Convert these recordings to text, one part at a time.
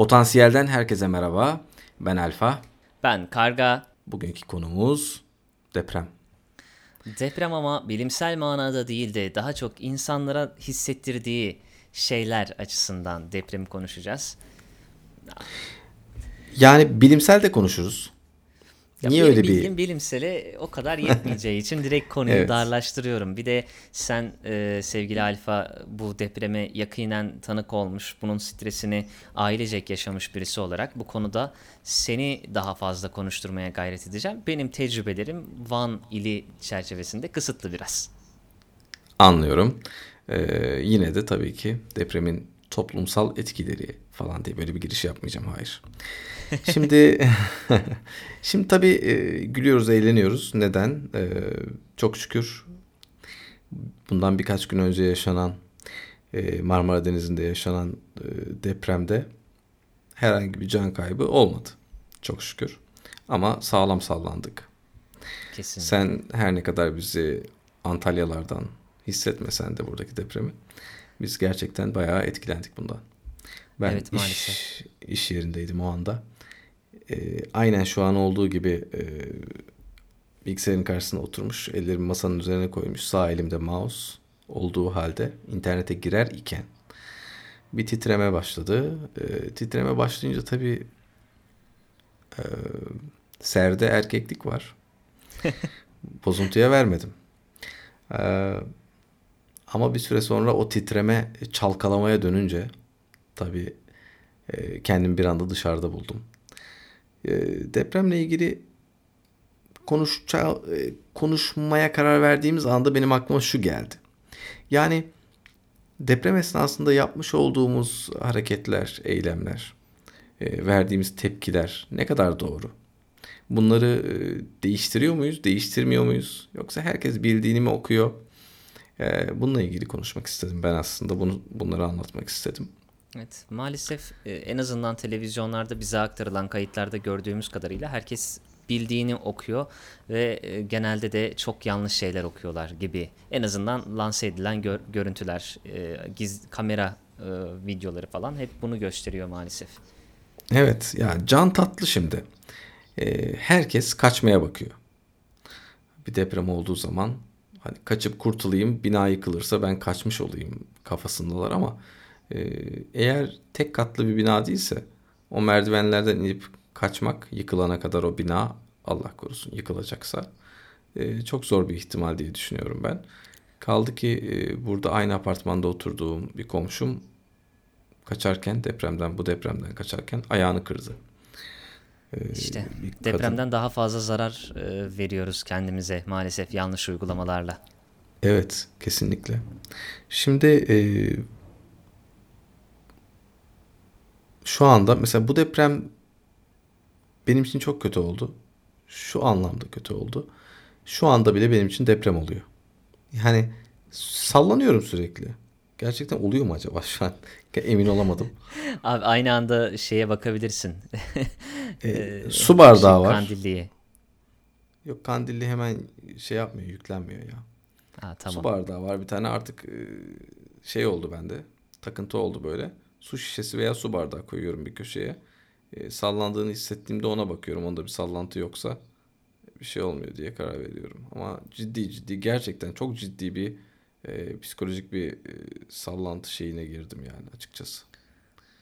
Potansiyelden herkese merhaba. Ben Alfa. Ben Karga. Bugünkü konumuz deprem. Deprem ama bilimsel manada değil de daha çok insanlara hissettirdiği şeyler açısından depremi konuşacağız. Yani bilimsel de konuşuruz. Ya Niye öyle bir bilgim bilimsele o kadar yetmeyeceği için direkt konuyu Evet. darlaştırıyorum. Bir de sen e, sevgili Alfa bu depreme yakinen tanık olmuş, bunun stresini ailecek yaşamış birisi olarak bu konuda seni daha fazla konuşturmaya gayret edeceğim. Benim tecrübelerim Van ili çerçevesinde kısıtlı biraz. anlıyorum. Ee, yine de tabii ki depremin toplumsal etkileri falan diye böyle bir giriş yapmayacağım. Hayır. Şimdi şimdi tabii e, gülüyoruz, eğleniyoruz. Neden? Ee, çok şükür bundan birkaç gün önce yaşanan e, Marmara Denizi'nde yaşanan e, depremde herhangi bir can kaybı olmadı. Çok şükür. Ama sağlam sallandık. Kesin. Sen her ne kadar bizi Antalyalardan hissetmesen de buradaki depremi biz gerçekten bayağı etkilendik bundan. Ben Evet, iş, maalesef. iş yerindeydim o anda. Ee, aynen şu an olduğu gibi e, bilgisayarın karşısına oturmuş, ellerimi masanın üzerine koymuş, sağ elimde mouse olduğu halde internete girer iken bir titreme başladı. Ee, titreme başlayınca tabii e, serde erkeklik var. Bozuntuya vermedim. Ee, ama bir süre sonra o titreme çalkalamaya dönünce tabii e, kendimi bir anda dışarıda buldum. E, depremle ilgili konuşacağı, e, konuşmaya karar verdiğimiz anda benim aklıma şu geldi. Yani deprem esnasında yapmış olduğumuz hareketler, eylemler, e, verdiğimiz tepkiler ne kadar doğru? Bunları e, değiştiriyor muyuz, değiştirmiyor muyuz? Yoksa herkes bildiğini mi okuyor? Bununla ilgili konuşmak istedim ben aslında. Bunu bunları anlatmak istedim. Evet, maalesef e, en azından televizyonlarda bize aktarılan kayıtlarda gördüğümüz kadarıyla herkes bildiğini okuyor ve e, genelde de çok yanlış şeyler okuyorlar gibi. En azından lanse edilen gör- görüntüler, e, giz kamera videoları falan hep bunu gösteriyor maalesef. Evet, ya can tatlı şimdi. Herkes kaçmaya bakıyor. Bir deprem olduğu zaman hani kaçıp kurtulayım, bina yıkılırsa ben kaçmış olayım kafasındalar ama eğer tek katlı bir bina değilse o merdivenlerden inip kaçmak yıkılana kadar o bina Allah korusun yıkılacaksa e, çok zor bir ihtimal diye düşünüyorum ben. Kaldı ki e, burada aynı apartmanda oturduğum bir komşum kaçarken depremden bu depremden kaçarken ayağını kırdı. E, İşte kadın- depremden daha fazla zarar e, veriyoruz kendimize maalesef yanlış uygulamalarla. Evet, kesinlikle. Şimdi e, şu anda mesela bu deprem benim için çok kötü oldu. Şu anlamda kötü oldu. Şu anda bile benim için deprem oluyor. Yani sallanıyorum sürekli. Gerçekten oluyor mu acaba şu an? Emin olamadım. Abi aynı anda şeye bakabilirsin. E, su bardağı Şey, var. Kandilliye. Yok kandilli hemen şey yapmıyor, yüklenmiyor ya. Ha, Su tamam. bardağı var bir tane artık e, şey oldu bende. Takıntı oldu böyle. Su şişesi veya su bardağı koyuyorum bir köşeye. E, sallandığını hissettiğimde ona bakıyorum. Onda bir sallantı yoksa bir şey olmuyor diye karar veriyorum. Ama ciddi ciddi gerçekten çok ciddi bir e, psikolojik bir e, sallantı şeyine girdim yani açıkçası.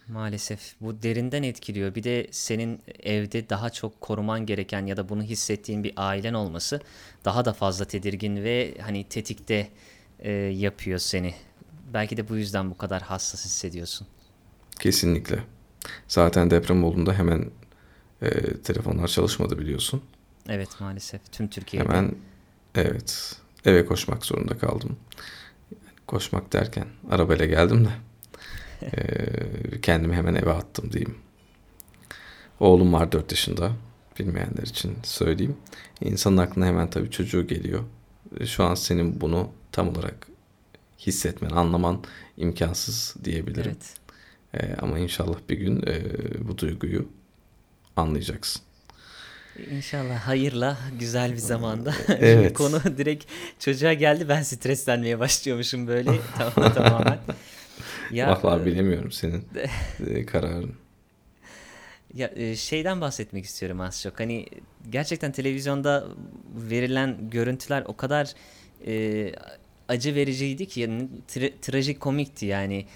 Maalesef bu derinden etkiliyor. Bir de senin evde daha çok koruman gereken ya da bunu hissettiğin bir ailen olması daha da fazla tedirgin ve hani tetikte e, yapıyor seni. Belki de bu yüzden bu kadar hassas hissediyorsun. Kesinlikle. Zaten deprem olduğunda hemen e, telefonlar çalışmadı biliyorsun. Evet maalesef tüm Türkiye'de. Hemen evet eve koşmak zorunda kaldım. Koşmak derken arabayla geldim de eee, kendimi hemen eve attım diyeyim. Oğlum var 4 yaşında. Bilmeyenler için söyleyeyim. İnsanın aklına hemen tabii çocuğu geliyor. E, Şu an senin bunu tam olarak hissetmen, anlaman imkansız diyebilirim. Evet. Eee, ama inşallah bir gün eee, bu duyguyu anlayacaksın. İnşallah hayırla güzel bir zamanda. Şimdi Evet. konu direkt çocuğa geldi ben streslenmeye başlıyormuşum böyle tamam tamamen. Ya Vallahi e, bilemiyorum senin e, kararın. Ya e, şeyden bahsetmek istiyorum az çok. Hani gerçekten televizyonda verilen görüntüler o kadar e, acı vericiydi ki yani tra- trajikomikti yani. E,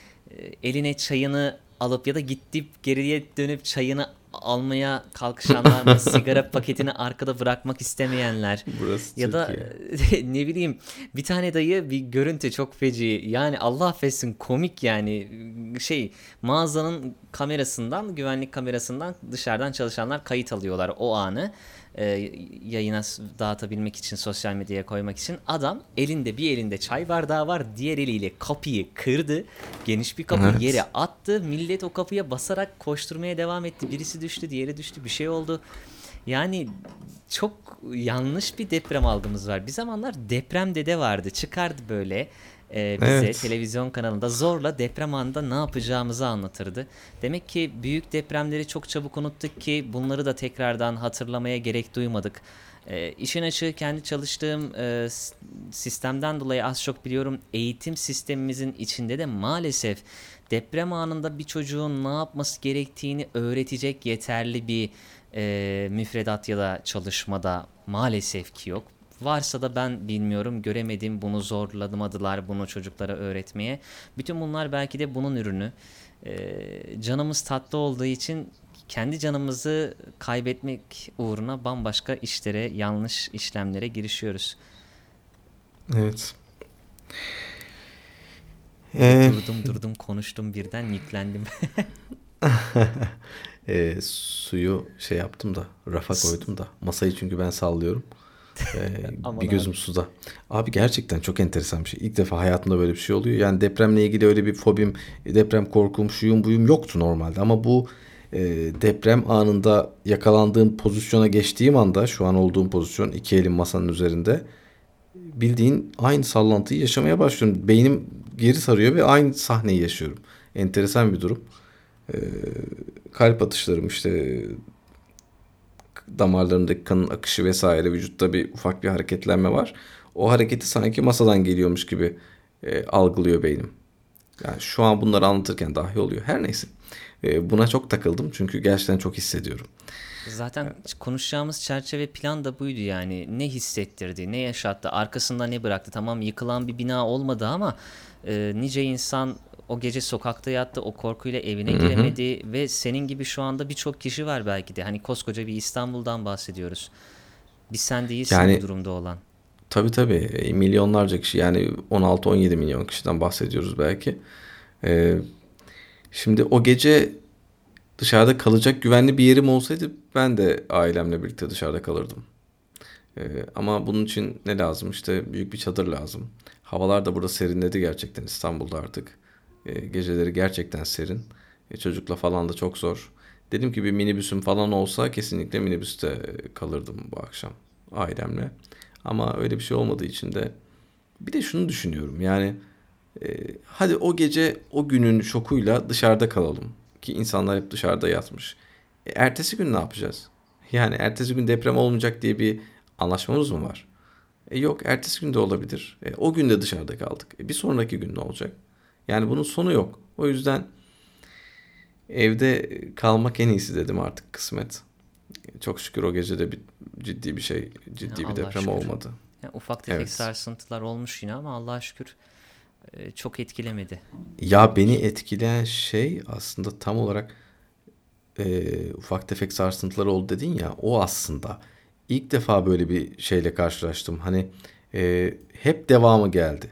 eline çayını alıp ya da gidip geriye dönüp çayını almaya kalkışanlar, sigara paketini arkada bırakmak istemeyenler Burası ya da ne bileyim bir tane dayı bir görüntü çok feci. Yani Allah affetsin komik yani. Şey mağazanın kamerasından güvenlik kamerasından dışarıdan çalışanlar kayıt alıyorlar o anı e, yayına dağıtabilmek için sosyal medyaya koymak için adam elinde bir elinde çay bardağı var diğer eliyle kapıyı kırdı geniş bir kapı Evet. yere attı millet o kapıya basarak koşturmaya devam etti birisi düştü diğeri düştü bir şey oldu yani çok yanlış bir deprem algımız var. Bir zamanlar deprem dede vardı. Çıkardı böyle e, bize Evet. televizyon kanalında zorla deprem anında ne yapacağımızı anlatırdı. Demek ki büyük depremleri çok çabuk unuttuk ki bunları da tekrardan hatırlamaya gerek duymadık. E, işin açığı kendi çalıştığım e, sistemden dolayı az çok biliyorum eğitim sistemimizin içinde de maalesef deprem anında bir çocuğun ne yapması gerektiğini öğretecek yeterli bir e, müfredat ya da çalışmada maalesef ki yok. Varsa da ben bilmiyorum, göremedim, bunu zorlamadılar bunu çocuklara öğretmeye. Bütün bunlar belki de bunun ürünü. E, canımız tatlı olduğu için kendi canımızı kaybetmek uğruna bambaşka işlere, yanlış işlemlere girişiyoruz. Evet. Ee, Durdum durdum konuştum birden yüklendim. e, suyu şey yaptım da rafa koydum da masayı çünkü ben sallıyorum. Ee, bir abi. gözüm suda. Abi gerçekten çok enteresan bir şey. İlk defa hayatımda böyle bir şey oluyor. Yani depremle ilgili öyle bir fobim, deprem korkum, şuyum buyum yoktu normalde. Ama bu e, deprem anında yakalandığım pozisyona geçtiğim anda şu an olduğum pozisyon iki elim masanın üzerinde bildiğin aynı sallantıyı yaşamaya başlıyorum. Beynim geri sarıyor ve aynı sahneyi yaşıyorum. Enteresan bir durum. Ee, kalp atışlarım işte damarlarındaki kanın akışı vesaire vücutta bir ufak bir hareketlenme var. O hareketi sanki masadan geliyormuş gibi e, algılıyor beynim. Yani şu an bunları anlatırken dahi oluyor. Her neyse. E, buna çok takıldım çünkü gerçekten çok hissediyorum. Zaten konuşacağımız çerçeve plan da buydu yani. Ne hissettirdi, ne yaşattı, arkasında ne bıraktı. Tamam yıkılan bir bina olmadı ama e, nice insan o gece sokakta yattı, o korkuyla evine giremedi ve senin gibi şu anda birçok kişi var belki de. Hani koskoca bir İstanbul'dan bahsediyoruz. Bir sen değilsin Yani- bu durumda olan. Tabii tabii E, milyonlarca kişi yani 16-17 milyon kişiden bahsediyoruz belki. Ee, şimdi o gece dışarıda kalacak güvenli bir yerim olsaydı ben de ailemle birlikte dışarıda kalırdım. Ee, ama bunun için ne lazım? İşte büyük bir çadır lazım. Havalar da burada serinledi gerçekten İstanbul'da artık. Ee, geceleri gerçekten serin. E, çocukla falan da çok zor. Dedim ki bir minibüsüm falan olsa kesinlikle minibüste kalırdım bu akşam ailemle. Ama öyle bir şey olmadığı için de bir de şunu düşünüyorum yani e, hadi o gece o günün şokuyla dışarıda kalalım ki insanlar hep dışarıda yatmış. E, ertesi gün ne yapacağız? Yani ertesi gün deprem olmayacak diye bir anlaşmamız mı var? E, yok ertesi gün de olabilir. E, o gün de dışarıda kaldık. E, bir sonraki gün ne olacak? Yani bunun sonu yok. O yüzden evde kalmak en iyisi dedim artık kısmet. Çok şükür o gece de bir ciddi bir şey, ciddi Ya bir Allah'a deprem şükür. olmadı. Yani ufak tefek Evet. sarsıntılar olmuş yine ama Allah'a şükür e, çok etkilemedi. Ya beni etkileyen şey aslında tam olarak e, ufak tefek sarsıntılar oldu dedin ya o aslında ilk defa böyle bir şeyle karşılaştım. Hani e, hep devamı geldi.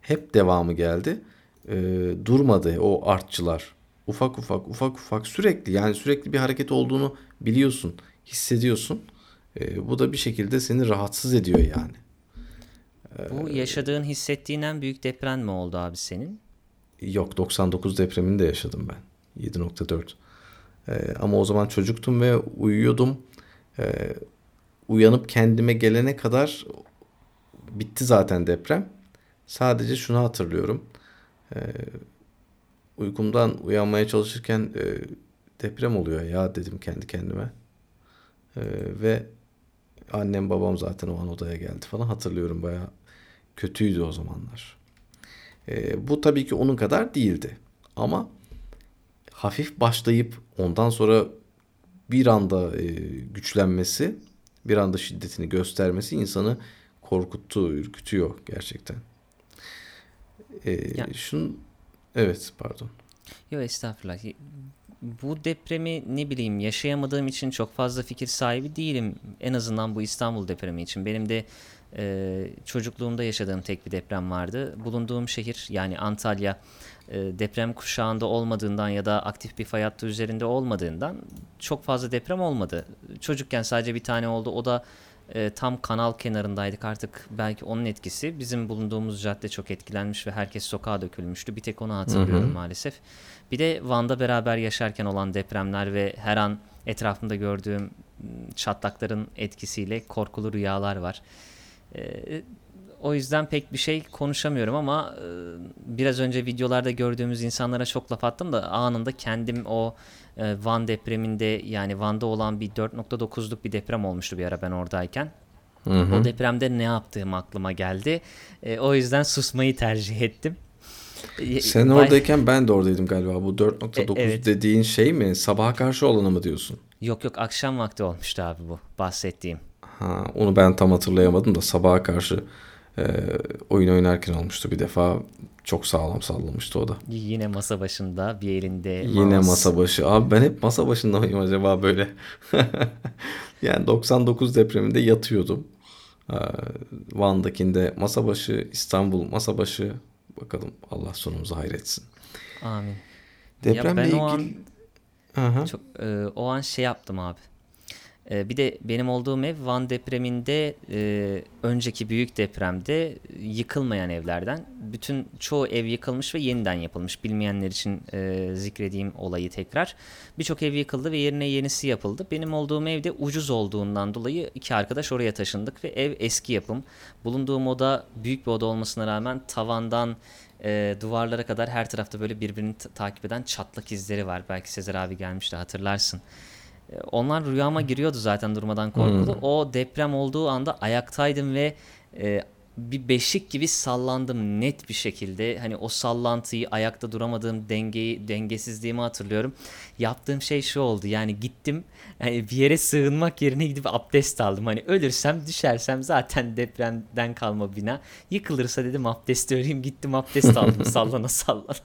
Hep devamı geldi. E, durmadı o artçılar. Ufak ufak ufak ufak sürekli yani sürekli bir hareket olduğunu biliyorsun, hissediyorsun. E, bu da bir şekilde seni rahatsız ediyor yani. Bu yaşadığın, hissettiğin en büyük deprem mi oldu abi senin? Yok 99 depremini de yaşadım ben. 7.4. Ee, ama o zaman çocuktum ve uyuyordum. Ee, uyanıp kendime gelene kadar bitti zaten deprem. Sadece şunu hatırlıyorum. Ee, uykumdan uyanmaya çalışırken e, deprem oluyor ya dedim kendi kendime. Ee, ve annem babam zaten o an odaya geldi falan hatırlıyorum baya kötüydü o zamanlar. Ee, bu tabii ki onun kadar değildi. Ama hafif başlayıp ondan sonra bir anda e, güçlenmesi, bir anda şiddetini göstermesi insanı korkuttu, ürkütüyor gerçekten. E, Ya- şun evet pardon. Yok estağfurullah. Bu depremi ne bileyim yaşayamadığım için çok fazla fikir sahibi değilim. En azından bu İstanbul depremi için. Benim de e, çocukluğumda yaşadığım tek bir deprem vardı. Bulunduğum şehir yani Antalya e, deprem kuşağında olmadığından ya da aktif bir fay hattı üzerinde olmadığından çok fazla deprem olmadı. Çocukken sadece bir tane oldu. O da e, tam kanal kenarındaydık artık belki onun etkisi. Bizim bulunduğumuz cadde çok etkilenmiş ve herkes sokağa dökülmüştü. Bir tek onu hatırlıyorum Hı hı. maalesef. Bir de Van'da beraber yaşarken olan depremler ve her an etrafımda gördüğüm m, çatlakların etkisiyle korkulu rüyalar var. Ee, o yüzden pek bir şey konuşamıyorum ama e, biraz önce videolarda gördüğümüz insanlara çok laf attım da anında kendim o e, Van depreminde yani Van'da olan bir 4.9'luk bir deprem olmuştu bir ara ben oradayken. Hı hı. O depremde ne yaptığım aklıma geldi. E, o yüzden susmayı tercih ettim. E, Sen oradayken ben de oradaydım galiba. Bu 4.9 E, evet. dediğin şey mi? Sabaha karşı olanı mı diyorsun? Yok yok akşam vakti olmuştu abi bu bahsettiğim. Ha, onu ben tam hatırlayamadım da sabaha karşı e, oyun oynarken olmuştu bir defa. Çok sağlam sallamıştı o da. Yine masa başında bir elinde Yine mouse. masa başı. Abi ben hep masa başında mıyım acaba böyle? yani 99 depreminde yatıyordum. Ee, Van'dakinde masa başı, İstanbul masa başı. Bakalım Allah sonumuzu hayretsin. Amin. Depremle ya ben ilgili... o an Aha. çok e, o an şey yaptım abi. E, bir de benim olduğum ev Van depreminde e, önceki büyük depremde yıkılmayan evlerden. Bütün çoğu ev yıkılmış ve yeniden yapılmış. Bilmeyenler için e, zikredeyim olayı tekrar. Birçok ev yıkıldı ve yerine yenisi yapıldı. Benim olduğum evde ucuz olduğundan dolayı iki arkadaş oraya taşındık ve ev eski yapım. Bulunduğum oda büyük bir oda olmasına rağmen tavandan e, duvarlara kadar her tarafta böyle birbirini ta- takip eden çatlak izleri var. Belki Sezer abi gelmişti hatırlarsın. E, Onlar rüyama giriyordu zaten durmadan korkulu. O deprem olduğu anda ayaktaydım ve e, bir beşik gibi sallandım net bir şekilde. Hani o sallantıyı, ayakta duramadığım dengeyi, dengesizliğimi hatırlıyorum. Yaptığım şey şu oldu. Yani gittim hani bir yere sığınmak yerine gidip abdest aldım. Hani ölürsem, düşersem zaten depremden kalma bina. Yıkılırsa dedim abdest öleyim. Gittim abdest aldım sallana sallana.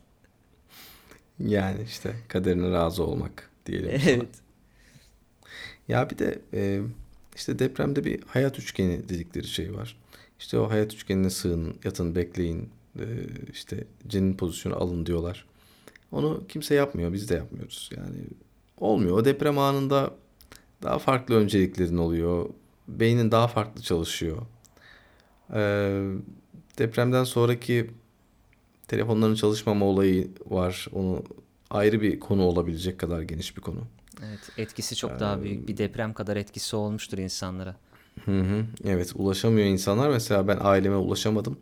Yani işte kaderine razı olmak diyelim. evet. Ya bir de e, işte depremde bir hayat üçgeni dedikleri şey var. İşte o hayat üçgenine sığının, yatın, bekleyin, e, işte cenin pozisyonu alın diyorlar. Onu kimse yapmıyor, biz de yapmıyoruz. Yani olmuyor. O deprem anında daha farklı önceliklerin oluyor. Beynin daha farklı çalışıyor. E, depremden sonraki telefonların çalışmama olayı var. Onu ayrı bir konu olabilecek kadar geniş bir konu. Evet, etkisi çok daha büyük. Bir deprem kadar etkisi olmuştur insanlara. Hı hı. Evet ulaşamıyor insanlar. Mesela ben aileme ulaşamadım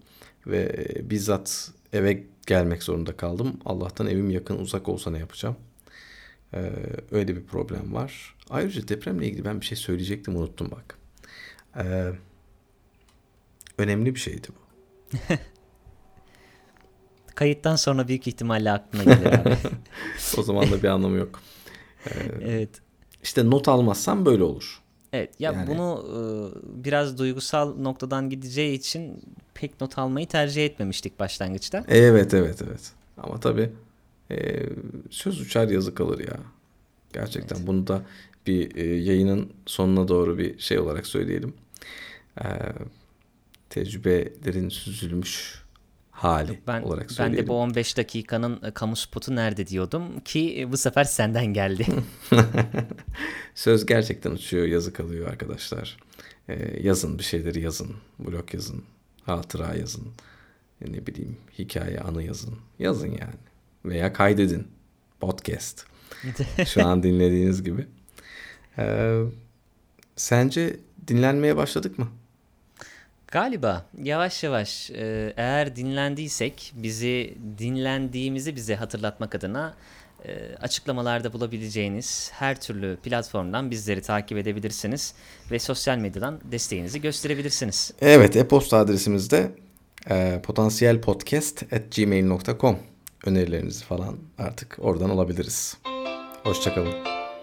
ve bizzat eve gelmek zorunda kaldım. Allah'tan evim yakın uzak olsa ne yapacağım? Ee, öyle bir problem var. Ayrıca depremle ilgili ben bir şey söyleyecektim unuttum bak. Ee, önemli bir şeydi bu. Kayıttan sonra büyük ihtimalle aklına gelir abi. O zaman da bir anlamı yok. Evet. İşte not almazsam böyle olur. Evet ya Yani- bunu e, biraz duygusal noktadan gideceği için pek not almayı tercih etmemiştik başlangıçta. Evet evet evet. Ama tabii e, söz uçar yazı kalır ya. Gerçekten bunu da bir e, yayının sonuna doğru bir şey olarak söyleyelim. E, tecrübelerin süzülmüş hali Ben olarak ben söyleyelim. de bu 15 dakikanın e, kamu spotu nerede diyordum ki e, bu sefer senden geldi. Söz gerçekten uçuyor, yazı kalıyor arkadaşlar. E, yazın bir şeyleri yazın. Blog yazın. Hatıra yazın. E, ne bileyim hikaye, anı yazın. Yazın yani. Veya kaydedin. Podcast. Şu an dinlediğiniz gibi. Ee, sence dinlenmeye başladık mı? Galiba yavaş yavaş e, eğer dinlendiysek bizi dinlendiğimizi bize hatırlatmak adına e, açıklamalarda bulabileceğiniz her türlü platformdan bizleri takip edebilirsiniz ve sosyal medyadan desteğinizi gösterebilirsiniz. Evet, e-posta adresimiz de e, potansiyelpodcast.gmail.com Önerilerinizi falan artık oradan alabiliriz. Hoşçakalın.